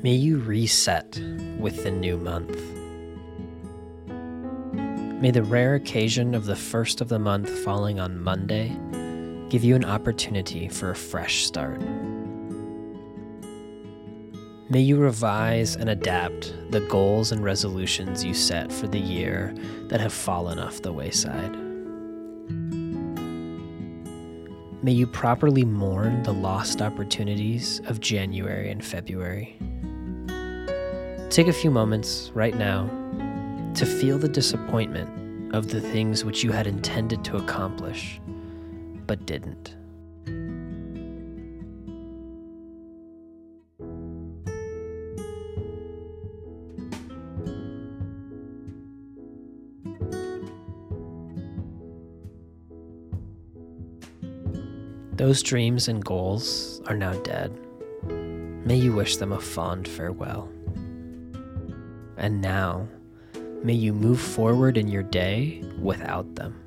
May you reset with the new month. May the rare occasion of the first of the month falling on Monday give you an opportunity for a fresh start. May you revise and adapt the goals and resolutions you set for the year that have fallen off the wayside. May you properly mourn the lost opportunities of January and February. Take a few moments right now to feel the disappointment of the things which you had intended to accomplish but didn't. Those dreams and goals are now dead. May you wish them a fond farewell. And now, may you move forward in your day without them.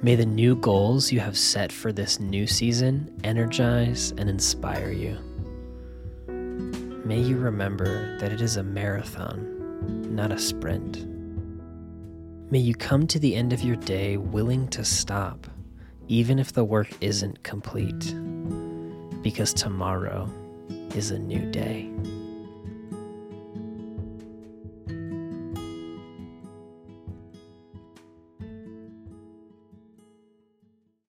May the new goals you have set for this new season energize and inspire you. May you remember that it is a marathon, not a sprint. May you come to the end of your day willing to stop, even if the work isn't complete, because tomorrow is a new day.